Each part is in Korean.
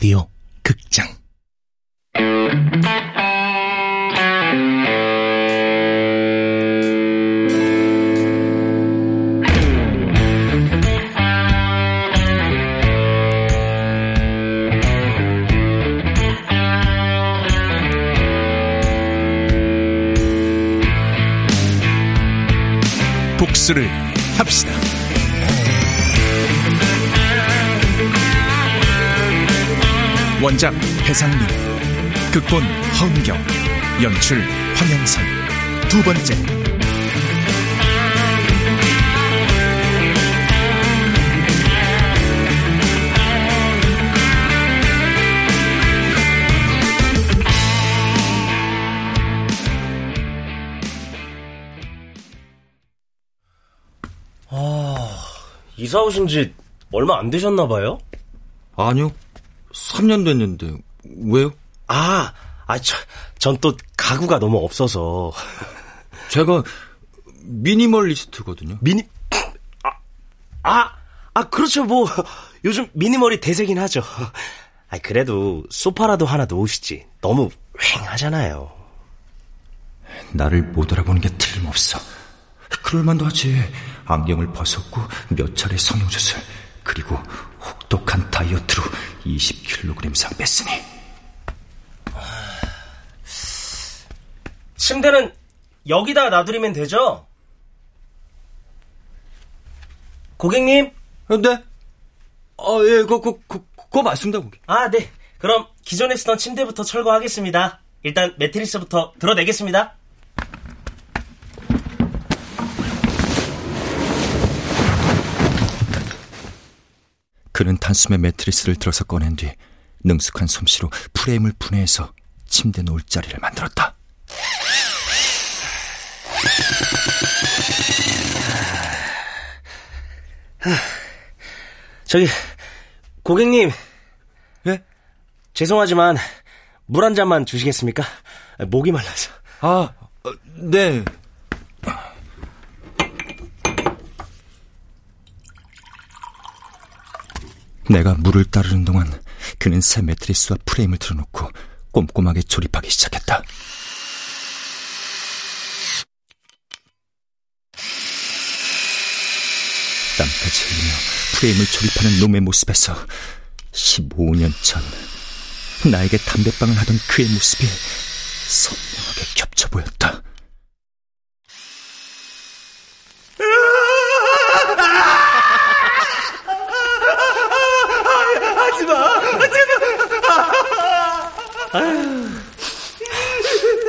라 원작 배상민, 극본 허은경, 연출 황영선. 두 번째. 이사 오신 지 얼마 안 되셨나 봐요? 아니요. 3년 됐는데 왜요? 아, 아, 저, 전또 가구가 너무 없어서. 제가 미니멀리스트거든요. 미니, 아, 아, 아, 그렇죠. 뭐, 요즘 미니멀이 대세긴 하죠. 아, 그래도 소파라도 하나 놓으시지. 너무 휑하잖아요. 나를 못 알아보는 게 틀림없어. 그럴만도 하지. 안경을 벗었고 몇 차례 성형수술 그리고 혹독한 다이어트로 20kg 이상 뺐으니 침대는 여기다 놔두리면 되죠? 고객님? 네? 아, 예, 그거, 그거, 그거, 그거 맞습니다, 거기. 아, 네. 그럼 기존에 쓰던 침대부터 철거하겠습니다. 일단 매트리스부터 들어내겠습니다. 그는 단숨에 매트리스를 들어서 꺼낸 뒤 능숙한 솜씨로 프레임을 분해해서 침대 놓을 자리를 만들었다. 저기, 고객님. 예? 죄송하지만, 물 한 잔만 주시겠습니까? 목이 말라서. 아, 어, 네. 내가 물을 따르는 동안 그는 새 매트리스와 프레임을 틀어놓고 꼼꼼하게 조립하기 시작했다. 땀까지 흘리며 프레임을 조립하는 놈의 모습에서 15년 전 나에게 담배빵을 하던 그의 모습이 선명하게 겹쳐 보였다.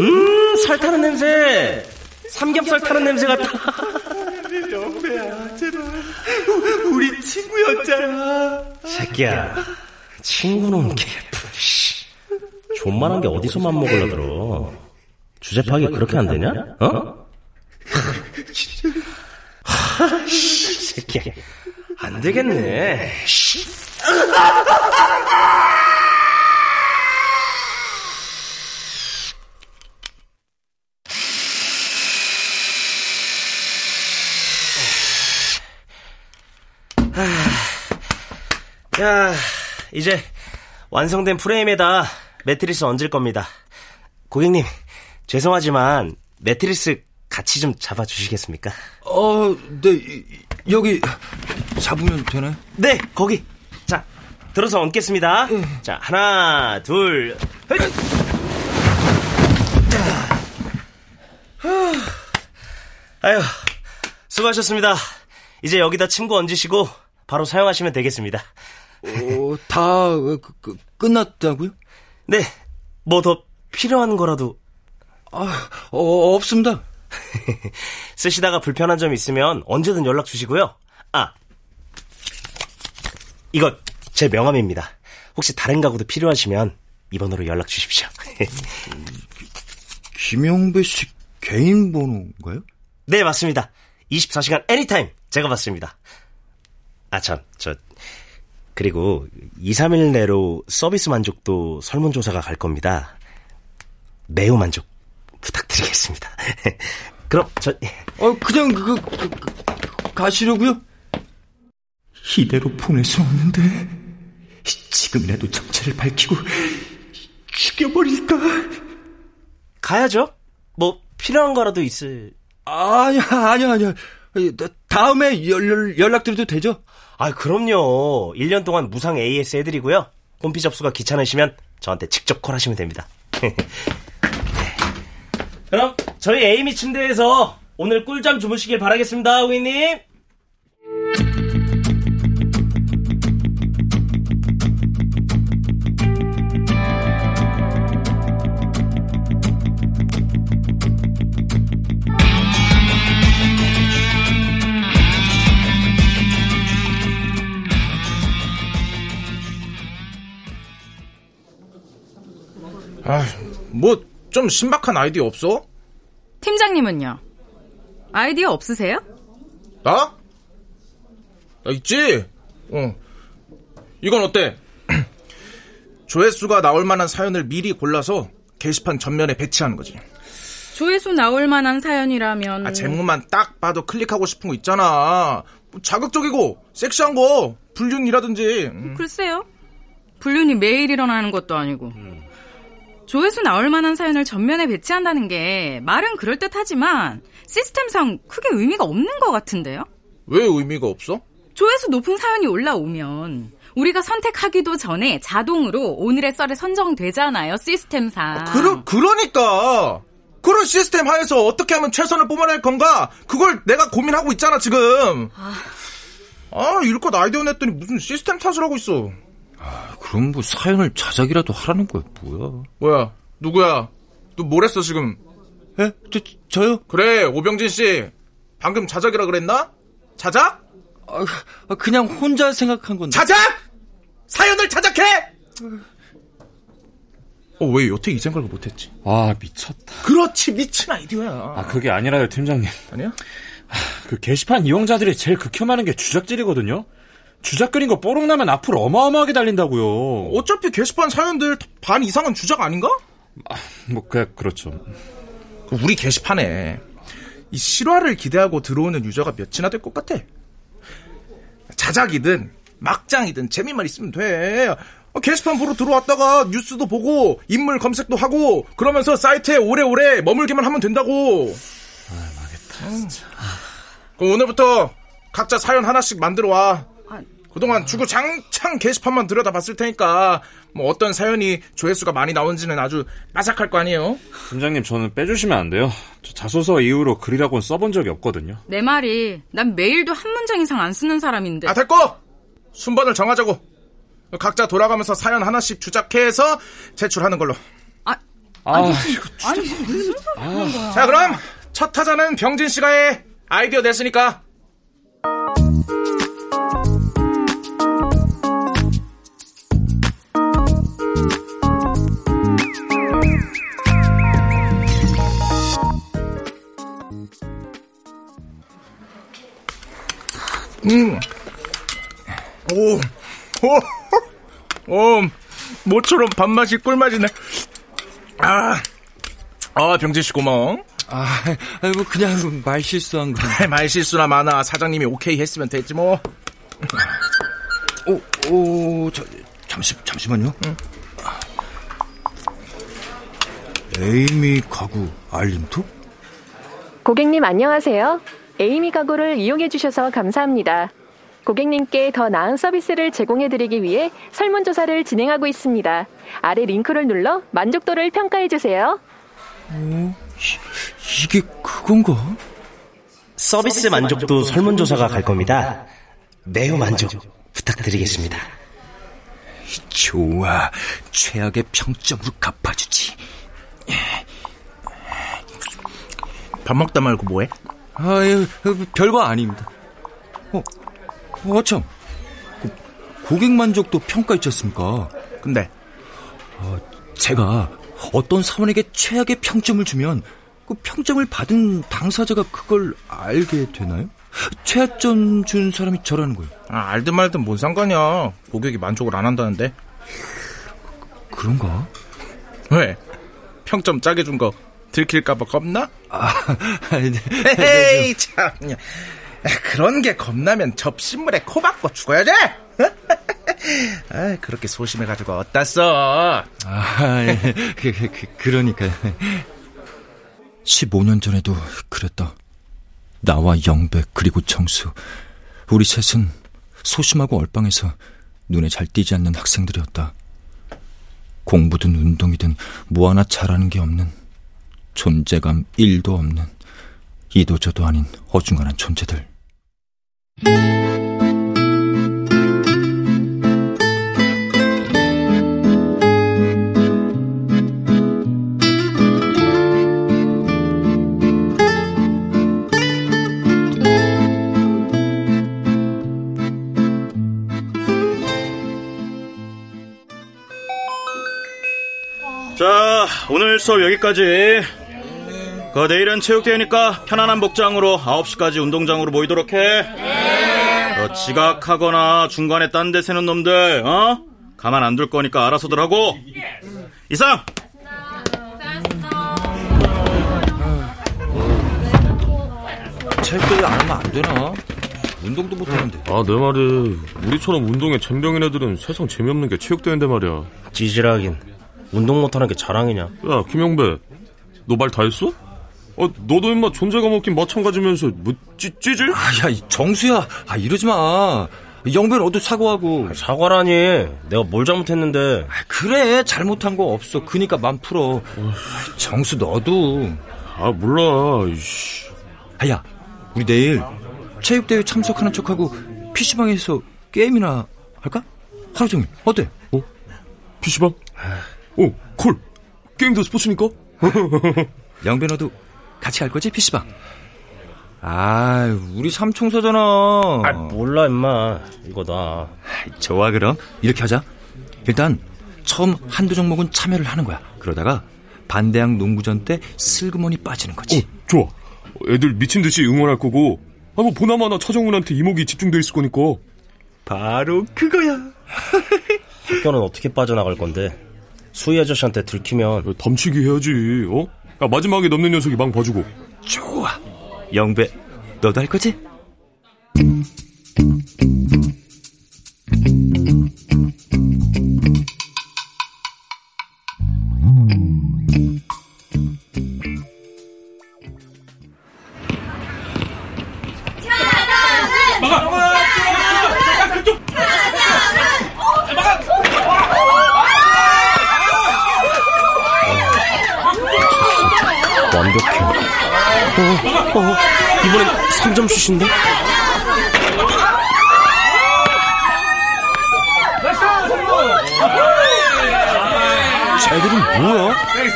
음, 살 타는 냄새. 삼겹살 타는 냄새 같다. 영배야, 제발. 우리 친구였잖아. 새끼야. 친구는 개뿔, 씨. 존만한 게 어디서 맘먹으려 들어. 주제 파기 그렇게 안 되냐? 어? 하, 씨, 새끼야. 안 되겠네. 씨. 야, 이제 완성된 프레임에다 매트리스 얹을 겁니다. 고객님, 죄송하지만 매트리스 같이 좀 잡아주시겠습니까? 어, 네, 이- 여기 잡으면 되나요? 네, 거기. 자, 들어서 얹겠습니다. 자, 하나, 둘, 셋. 자. 후. 아유, 수고하셨습니다. 이제 여기다 침구 얹으시고 바로 사용하시면 되겠습니다. 어, 다 어, 그, 그, 끝났다고요? 네, 뭐 더 필요한 거라도 아, 어, 없습니다. 쓰시다가 불편한 점 있으면 언제든 연락 주시고요. 아, 이거 제 명함입니다. 혹시 다른 가구도 필요하시면 이 번호로 연락 주십시오. 김영배 씨 개인 번호인가요? 네, 맞습니다. 24시간 애니타임 제가 받습니다. 아, 참, 저, 그리고 2, 3일 내로 서비스 만족도 설문조사가 갈 겁니다. 매우 만족 부탁드리겠습니다. 그럼 저 어, 그냥 그, 그, 그, 가시려고요? 이대로 보낼 수 없는데 지금 지금이라도 정체를 밝히고 죽여버릴까? 가야죠. 뭐 필요한 거라도 있을. 아니야, 아니야, 아니야. 다음에 연, 연락드려도 되죠? 아, 그럼요. 1년 동안 무상 AS 해드리고요. 홈피 접수가 귀찮으시면 저한테 직접 콜하시면 됩니다. 네. 그럼 저희 에이미 침대에서 오늘 꿀잠 주무시길 바라겠습니다, 고객님. 좀 신박한 아이디어 없어? 팀장님은요? 아이디어 없으세요? 나? 나 있지? 어. 이건 어때? 조회수가 나올 만한 사연을 미리 골라서 게시판 전면에 배치하는 거지. 조회수 나올 만한 사연이라면 아, 제목만 딱 봐도 클릭하고 싶은 거 있잖아. 뭐 자극적이고 섹시한 거 불륜이라든지. 음. 글쎄요. 불륜이 매일 일어나는 것도 아니고. 조회수 나올 만한 사연을 전면에 배치한다는 게 말은 그럴듯하지만 시스템상 크게 의미가 없는 것 같은데요? 왜 의미가 없어? 조회수 높은 사연이 올라오면 우리가 선택하기도 전에 자동으로 오늘의 썰에 선정되잖아요, 시스템상. 그러, 그러니까! 그런 시스템 하에서 어떻게 하면 최선을 뽑아낼 건가? 그걸 내가 고민하고 있잖아, 지금! 아, 이럴것 아이디어 냈더니 무슨 시스템 탓을 하고 있어. 아, 그럼 뭐 사연을 자작이라도 하라는 거야, 뭐야. 뭐야, 누구야? 너 뭘했어, 지금? 에? 저, 저요? 그래, 오병진 씨. 방금 자작이라 그랬나? 자작? 아, 그냥 혼자 생각한 건데. 자작! 사연을 자작해! 어, 왜 여태 이 생각을 못했지? 와, 미쳤다. 그렇지, 미친 아이디어야. 아, 그게 아니라요, 팀장님. 아니야? 그 게시판 이용자들이 제일 극혐하는 게 주작질이거든요? 주작거린 거 뽀록 나면 앞으로 어마어마하게 달린다고요. 어차피 게시판 사연들 반 이상은 주작 아닌가? 아, 뭐, 그, 그렇죠. 우리 게시판에 이 실화를 기대하고 들어오는 유저가 몇이나 될 것 같아. 자작이든 막장이든 재미만 있으면 돼. 어, 게시판 보러 들어왔다가 뉴스도 보고 인물 검색도 하고 그러면서 사이트에 오래오래 머물기만 하면 된다고. 아, 망했다, 진짜. 그럼 오늘부터 각자 사연 하나씩 만들어 와. 그동안 주구 장창 게시판만 들여다봤을 테니까 뭐 어떤 사연이 조회수가 많이 나오는지는 아주 빠삭할 거 아니에요? 팀장님 저는 빼주시면 안 돼요. 저 자소서 이후로 글이라고는 써본 적이 없거든요. 내 말이 난 메일도 한 문장 이상 안 쓰는 사람인데. 아 됐고 순번을 정하자고. 각자 돌아가면서 사연 하나씩 주작해서 제출하는 걸로. 아, 아, 이거 아니 무슨 그런 거야. 자 그럼 첫 타자는 병진 씨가 해. 아이디어 냈으니까. 음. 오, 오, 오, 모처럼 밥맛이 꿀맛이네. 아, 아, 병진 씨 고마워. 아, 뭐 그냥 말 실수한 거. 말 실수나 많아. 사장님이 오케이 했으면 됐지 뭐. 오, 오, 저, 잠시, 잠시만요. 응. 에이미 가구 알림톡? 고객님 안녕하세요. 에이미 가구를 이용해 주셔서 감사합니다. 고객님께 더 나은 서비스를 제공해 드리기 위해 설문조사를 진행하고 있습니다. 아래 링크를 눌러 만족도를 평가해 주세요. 오, 이, 이게 그건가? 서비스 만족도 설문조사가 갈 겁니다. 매우 만족 부탁드리겠습니다. 좋아. 최악의 평점으로 갚아주지. 밥 먹다 말고 뭐해? 아유, 별거 아닙니다. 어, 어 참. 고, 고객 만족도 평가 있지 않습니까? 근데? 어, 제가 어떤 사원에게 최악의 평점을 주면 그 평점을 받은 당사자가 그걸 알게 되나요? 최하점 준 사람이 저라는 거예요. 아, 알든 말든 뭔 상관이야. 고객이 만족을 안 한다는데. 그, 그런가? 왜? 평점 짜게 준 거 들킬까봐 겁나? 아, 네. 에이, 참. 그런 게 겁나면 접신물에 코 박고 죽어야 돼? 아, 그렇게 소심해가지고 어디다 써? 아, 예. 그, 그, 그, 그러니까 15년 전에도 그랬다. 나와 영배 그리고 정수 우리 셋은 소심하고 얼빵해서 눈에 잘 띄지 않는 학생들이었다. 공부든 운동이든 뭐 하나 잘하는 게 없는 존재감 1도 없는 이도 저도 아닌 어중간한 존재들. 자, 오늘 수업 여기까지. 그 내일은 체육대회니까 편안한 복장으로 9시까지 운동장으로 모이도록 해. 어, 지각하거나 중간에 딴 데 새는 놈들, 어? 가만 안 둘 거니까 알아서들 하고. 이상! 체육대회 안 하면 안 되나? 운동도 못 하는데. 아, 내 말이 우리처럼 운동에 젬병인 애들은 세상 재미없는 게 체육대회인데 말이야. 찌질하긴. 운동 못하는 게 자랑이냐? 야, 김영배, 너 말 다 했어? 어, 너도 임마 존재감 없긴 마찬가지면서 뭐 찌, 찌질? 아, 야, 정수야. 아, 이러지 마. 영배는 어디 사과하고. 사과라니. 내가 뭘 잘못했는데. 아, 그래, 잘못한 거 없어. 그니까 맘 풀어. 정수 너도. 아, 몰라. 이씨. 아, 야, 우리 내일 체육대회 참석하는 척하고 PC방에서 게임이나 할까? 하루 종일. 어때? 어? PC방? 어, 콜. 게임도 스포츠니까? 영배 너도 같이 갈 거지, PC방? 아, 우리 삼총사잖아. 아, 몰라, 임마. 이거 나. 좋아, 그럼. 이렇게 하자. 일단, 처음 한두 종목은 참여를 하는 거야. 그러다가, 반대항 농구전 때 슬그머니 빠지는 거지. 어, 좋아. 애들 미친 듯이 응원할 거고, 아, 뭐, 보나마나 차정훈한테 이목이 집중돼 있을 거니까. 바로 그거야. 학교는 어떻게 빠져나갈 건데? 수희 아저씨한테 들키면. 덤치기 해야지, 어? 야, 마지막에 넘는 녀석이 망 봐주고. 좋아. 영배, 너도 할 거지?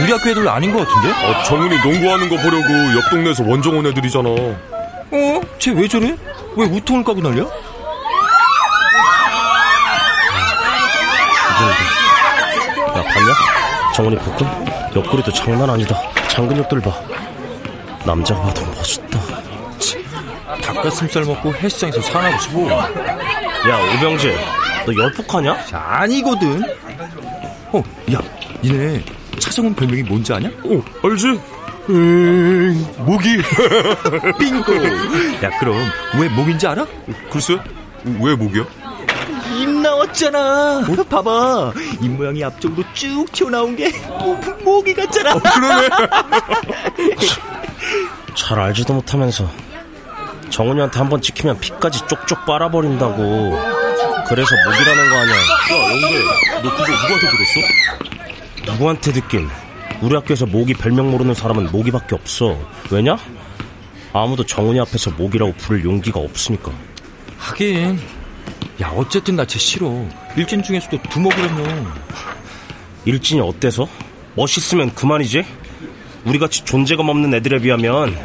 우리 학교 애들 아닌 것 같은데? 아, 정훈이 농구하는 거 보려고 옆 동네에서 원정원 애들이잖아. 어? 쟤 왜 저래? 왜 우통을 까고 날려? 야, 봤냐? 정훈이 복근? 옆구리도 장난 아니다. 장근육들 봐. 남자가 봐도 멋있다. 닭가슴살 먹고 헬스장에서 산하고 싶어. 야, 오병재. 너 열폭하냐? 아니거든. 어, 야, 니네 차정훈 별명이 뭔지 아냐? 어, 알지? 음, 모기. 빙고. 야, 그럼 왜 목인지 알아? 글쎄, 왜 모기야? 입 나왔잖아. 봐봐. 입 모양이 앞쪽으로 쭉 튀어나온 게 모기 같잖아. 어, 그러네. 잘 알지도 못하면서 정훈이한테 한번 찍히면 피까지 쪽쪽 빨아버린다고 그래서 목이라는 거 아니야 야, 영배, 너 그거 누구한테 들었어? 누구한테 듣긴 우리 학교에서 모기 별명 모르는 사람은 모기밖에 없어 왜냐? 아무도 정훈이 앞에서 모기라고 부를 용기가 없으니까 하긴. 야, 어쨌든 나 쟤 싫어. 일진 중에서도 두목이라며. 일진이 어때서? 멋있으면 그만이지? 우리같이 존재감 없는 애들에 비하면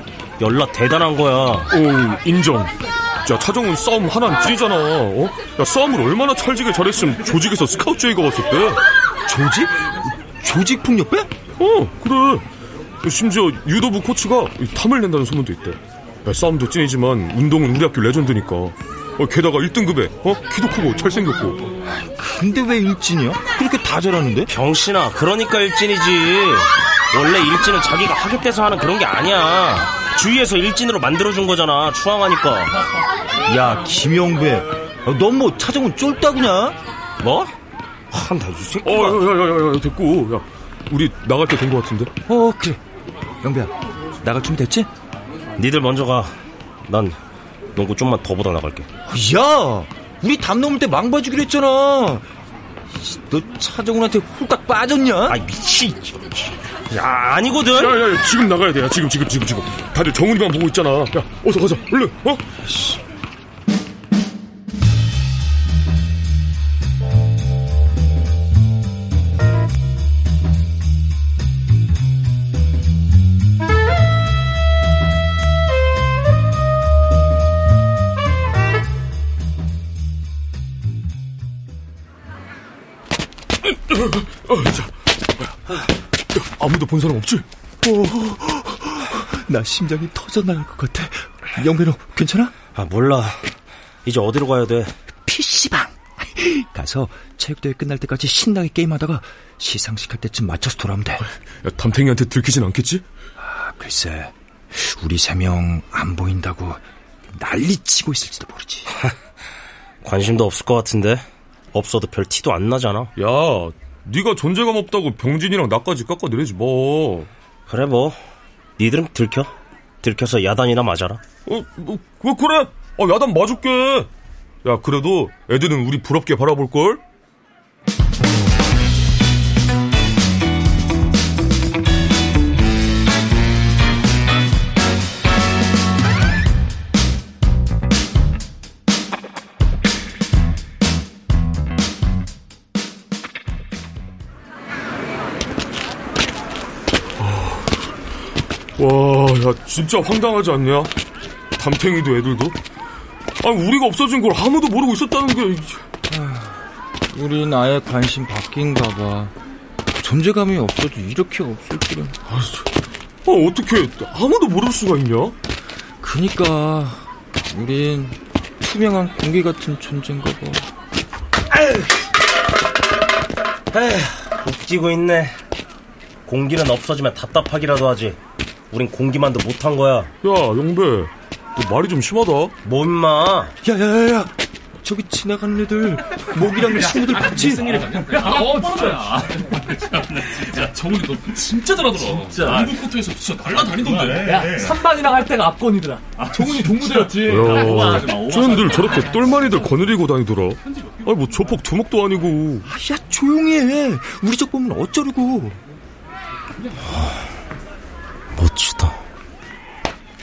연락 대단한 거야 어, 인정. 야, 차정훈 싸움 하나는 찌잖아. 어? 야, 싸움을 얼마나 찰지게 잘했으면 조직에서 스카우트 제의가 왔을 때. 조직? 조직 폭력배? 어, 그래. 심지어 유도부 코치가 탐을 낸다는 소문도 있대. 야, 싸움도 찐이지만 운동은 우리 학교 레전드니까. 어, 게다가 1등급에 어? 키도 크고 잘생겼고. 근데 왜 일진이야? 그렇게 다 잘하는데? 병신아 그러니까 일진이지 원래 일진은 자기가 하겠대서 하는 그런 게 아니야 주위에서 일진으로 만들어준 거잖아 추앙하니까 야, 김영배. 넌 뭐 차정훈 쫄다구냐? 뭐? 한다 이 새끼. 어, 야, 야, 야, 야, 됐고. 야, 우리 나갈 때 된 것 같은데? 어, 그래. 영배야, 나갈 준비 됐지? 니들 먼저 가. 난 농구 좀만 더 보다 나갈게. 야, 우리 담 넘을 때 망봐주기로 했잖아. 너 차정훈한테 홀딱 빠졌냐? 아이 미친. 야 아니거든. 야, 야, 야, 지금 나가야 돼. 야, 지금, 지금, 지금, 지금. 다들 정훈이만 보고 있잖아. 야, 어서 가자. 얼른, 어? 어, 아무도 본 사람 없지? 나 심장이 터져나갈 것 같아. 영배너 괜찮아? 아 몰라. 이제 어디로 가야 돼? PC방. 가서 체육대회 끝날 때까지 신나게 게임하다가 시상식 할 때쯤 맞춰서 돌아오면 돼. 야, 담탱이한테 들키진 않겠지? 아, 글쎄. 우리 세 명 안 보인다고 난리 치고 있을지도 모르지. 관심도 없을 것 같은데. 없어도 별 티도 안 나잖아. 야, 네가 존재감 없다고 병진이랑 나까지 깎아내리지 뭐. 그래 뭐. 니들은 들켜. 들켜서 야단이나 맞아라. 어, 뭐, 뭐 그래? 어, 야단 맞을게. 야, 그래도 애들은 우리 부럽게 바라볼걸? 와, 야, 진짜 황당하지 않냐? 담탱이도 애들도? 아, 우리가 없어진 걸 아무도 모르고 있었다는 게. 우린 아예 관심 바뀐가 봐. 존재감이 없어도 이렇게 없을 줄은. 아, 어떻게 아무도 모를 수가 있냐? 그니까 우린 투명한 공기 같은 존재인가 봐. 에휴, 웃기고 있네. 공기는 없어지면 답답하기라도 하지. 우린 공기만도 못한 거야. 야, 영배, 너 말이 좀 심하다. 뭐 임마. 야 야 야 야, 저기 지나가는 애들 목이랑 친구들 봤지? 어, 진짜야. 야, 정훈이 너 진짜 잘하더라. 진짜. 농구 코트에서 진짜 날라다니던데. 야, 3반이랑 할 때가 앞권이더라. 정훈이 동무대였지. 야, 쟤들 저렇게 똘마니들 거느리고 다니더라. 아니, 뭐 조폭 두목도 아니고. 야 조용히 해. 우리 적 보면 어쩌려고. 멋지다.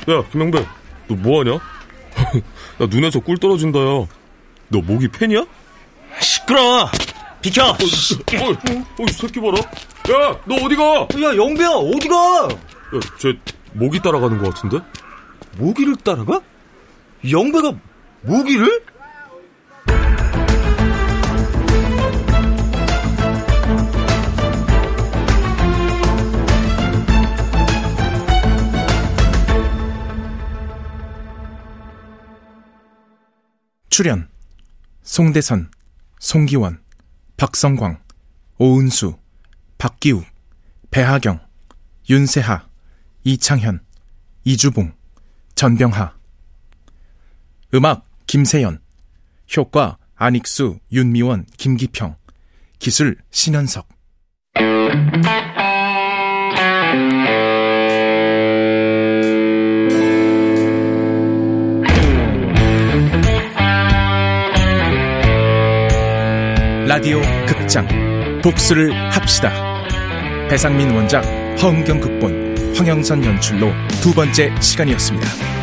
야, 김영배, 너 뭐하냐? 나 눈에서 꿀 떨어진다, 야. 너 목이 팬이야? 시끄러! 비켜! 어, 어, 어, 이 새끼 봐라. 야, 너 어디 가? 야 영배야 어디 가? 야, 쟤 모기 따라가는 것 같은데? 모기를 따라가? 영배가 모기를? 출연 송대선, 송기원, 박성광, 오은수, 박기욱, 배하경, 윤세하, 이창현, 이주봉, 전병하. 음악 김세연. 효과 안익수, 윤미원, 김기평. 기술 신현석 라디오 극장 복수를 합시다. 배상민 원작, 허은경 극본, 황영선 연출로 두 번째 시간이었습니다.